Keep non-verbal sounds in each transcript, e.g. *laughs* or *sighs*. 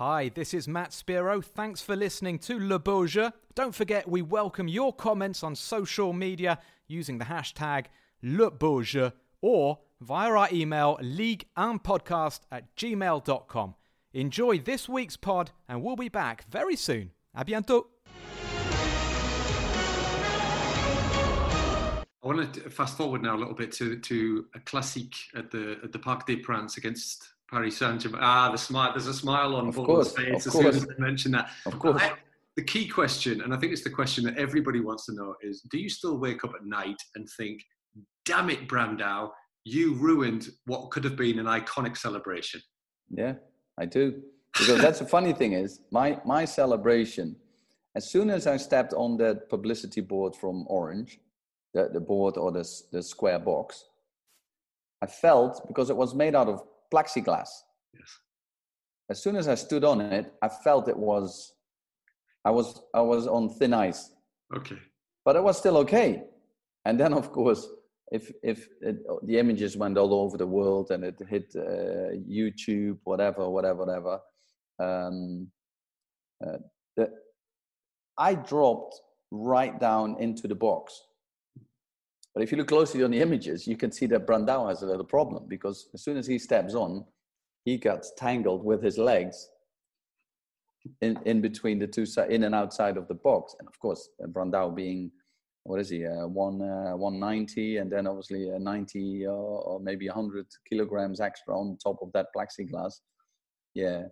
Hi, this is Matt Spiro. Thanks for listening to Le Jeu. Don't forget, we welcome your comments on social media using the hashtag Le Jeu or via our email league1podcast at gmail.com. Enjoy this week's pod, and we'll be back very soon. À bientôt. I want to fast forward now a little bit to to a classic at the at the Parc des Princes against Paris Saint Germain. Ah, the smile. There's a smile on Paul's face as soon as I mention that. Of course. I, the key question, and I think it's the question that everybody wants to know, is: Do you still wake up at night and think, "Damn it, Brandao, you ruined what could have been an iconic celebration"? Yeah, I do. Because that's the funny thing is my my celebration. As soon as I stepped on that publicity board from Orange, the, the board or the, the square box, I felt because it was made out of plexiglass. Yes. As soon as I stood on it, I felt it was, I was, I was on thin ice. Okay. But it was still okay. And then, of course, if if it, the images went all over the world and it hit uh, YouTube, whatever, whatever, whatever, um, uh, the, I dropped right down into the box. But if you look closely on the images, you can see that Brandao has a little problem because as soon as he steps on, he gets tangled with his legs in, in between the two side, in and outside of the box. And of course, uh, Brandao being what is he, uh, one uh, 190, and then obviously a 90 uh, or maybe 100 kilograms extra on top of that plexiglass. Yeah,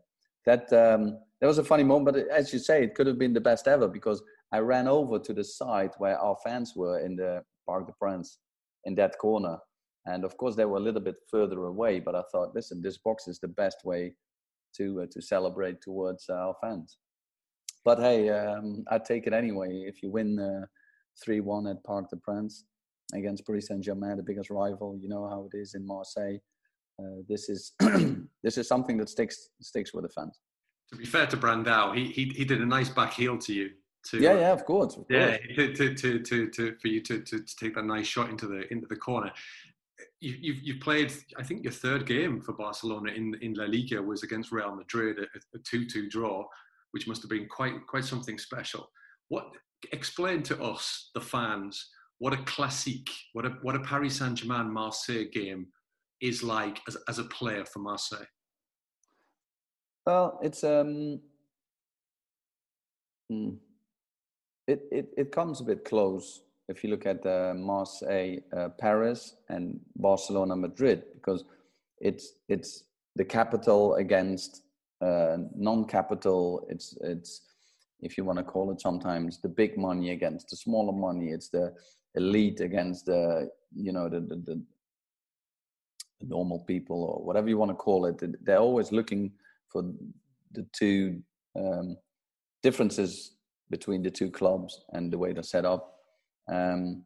that um, that was a funny moment. But as you say, it could have been the best ever because I ran over to the side where our fans were in the Parc des Princes in that corner. And of course, they were a little bit further away. But I thought, listen, this box is the best way to uh, to celebrate towards our fans. But hey, um, I take it anyway. If you win uh, three one at Parc des Princes against Paris Saint Germain, the biggest rival, you know how it is in Marseille. Uh, this is *clears throat* this is something that sticks sticks with the fans. To be fair to Brandao, he he, he did a nice back heel to you. To, yeah, yeah, of course. Of yeah, course. to, to, to, to, for you to, to, to take that nice shot into the into the corner. You, you've you've played, I think, your third game for Barcelona in in La Liga was against Real Madrid, a, a two-two draw, which must have been quite quite something special. What explain to us, the fans, what a classic, what a what a Paris Saint Germain Marseille game is like as as a player for Marseille. Well, it's um, hmm. It, it it comes a bit close if you look at uh, Marseille, uh, Paris, and Barcelona, Madrid, because it's it's the capital against uh, non-capital. It's it's if you want to call it sometimes the big money against the smaller money. It's the elite against the you know the the, the, normal people or whatever you want to call it. They're always looking for the two um, differences between the two clubs and the way they're set up. Um,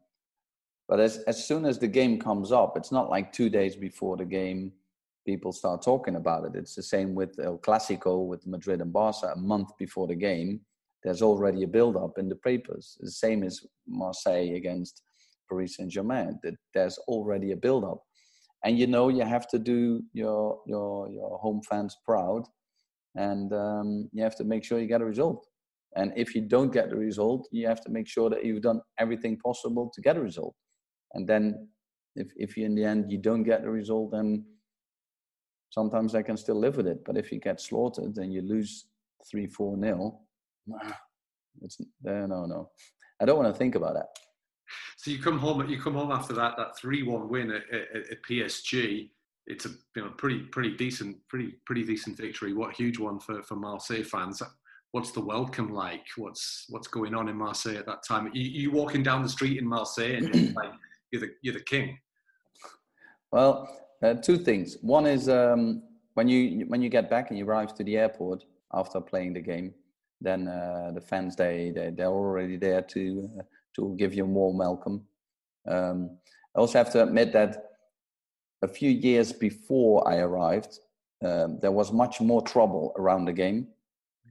but as, as soon as the game comes up, it's not like two days before the game, people start talking about it. It's the same with El Clasico, with Madrid and Barca. A month before the game, there's already a build-up in the papers. The same as Marseille against Paris Saint-Germain. That there's already a build-up, and you know you have to do your your your home fans proud, and um, you have to make sure you get a result. And if you don't get the result, you have to make sure that you've done everything possible to get a result. And then if, if you, in the end you don't get the result, then sometimes I can still live with it. But if you get slaughtered and you lose three, four nil, *sighs* it's no, no, no. I don't want to think about that. So you come home. You come home after that that three one win at, at, at, PSG. It's a you know pretty pretty decent pretty pretty decent victory. What a huge one for for Marseille fans what's the welcome like? What's what's going on in Marseille at that time? You, you walking down the street in Marseille and you're like *clears throat* you're the you're the king. Well, uh, two things. One is um, when you when you get back and you arrive to the airport after playing the game, then uh, the fans they, they they're already there to uh, to give you a warm welcome. Um, I also have to admit that a few years before I arrived, um, there was much more trouble around the game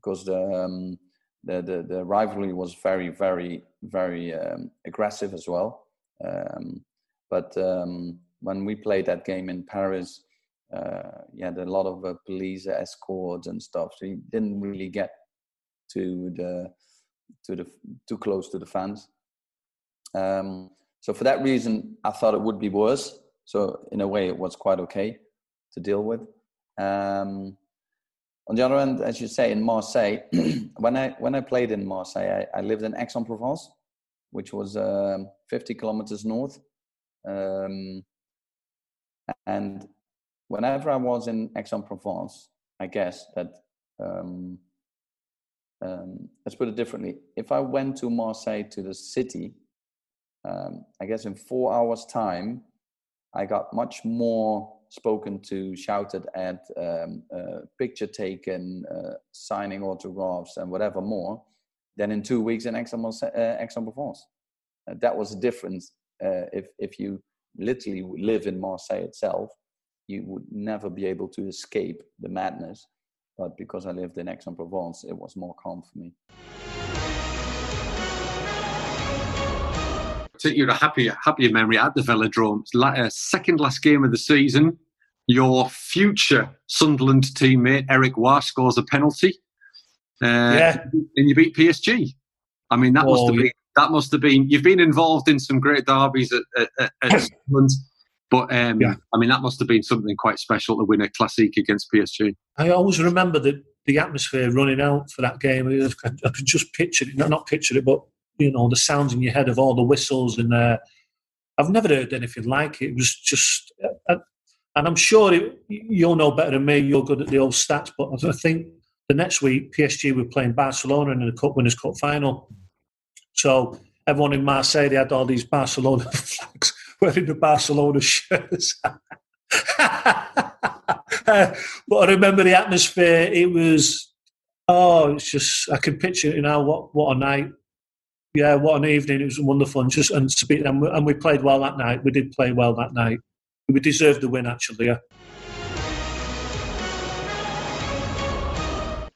because the, um, the, the, the rivalry was very, very, very um, aggressive as well. Um, but um, when we played that game in Paris, uh, you had a lot of uh, police escorts and stuff, so you didn't really get to the to the too close to the fans. Um, so for that reason, I thought it would be worse. So in a way, it was quite okay to deal with. Um, on the other hand, as you say, in Marseille, *clears throat* when I when I played in Marseille, I, I lived in Aix-en-Provence, which was um, 50 kilometers north. Um, and whenever I was in Aix-en-Provence, I guess that um, um, let's put it differently. If I went to Marseille to the city, um, I guess in four hours' time, I got much more spoken to, shouted at, um, uh, picture taken, uh, signing autographs, and whatever more than in two weeks in Aix-en-Provence. Uh, that was a difference. Uh, if if you literally live in Marseille itself, you would never be able to escape the madness. But because I lived in Aix-en-Provence, it was more calm for me. You a happier, happier memory at the Velodrome. Uh, second last game of the season. Your future Sunderland teammate Eric Roy scores a penalty. Uh, yeah. And you beat PSG. I mean, that oh, must have been that must have been. You've been involved in some great derbies at, at, at *clears throat* Sunderland, but um, yeah. I mean, that must have been something quite special to win a classic against PSG. I always remember the the atmosphere running out for that game. I could just picture it, not, not picture it, but you know the sounds in your head of all the whistles and uh, I've never heard anything like it. It was just, uh, and I'm sure it, you'll know better than me. You're good at the old stats, but I think the next week PSG were playing Barcelona in the Cup Winners' Cup final. So everyone in Marseille they had all these Barcelona *laughs* flags wearing the Barcelona shirts. uh, *laughs* but I remember the atmosphere. It was oh, it's just I can picture it now. What what a night! Yeah, what an evening! It was wonderful, and just and, and we, played well that night. We did play well that night. We deserved the win, actually. Yeah.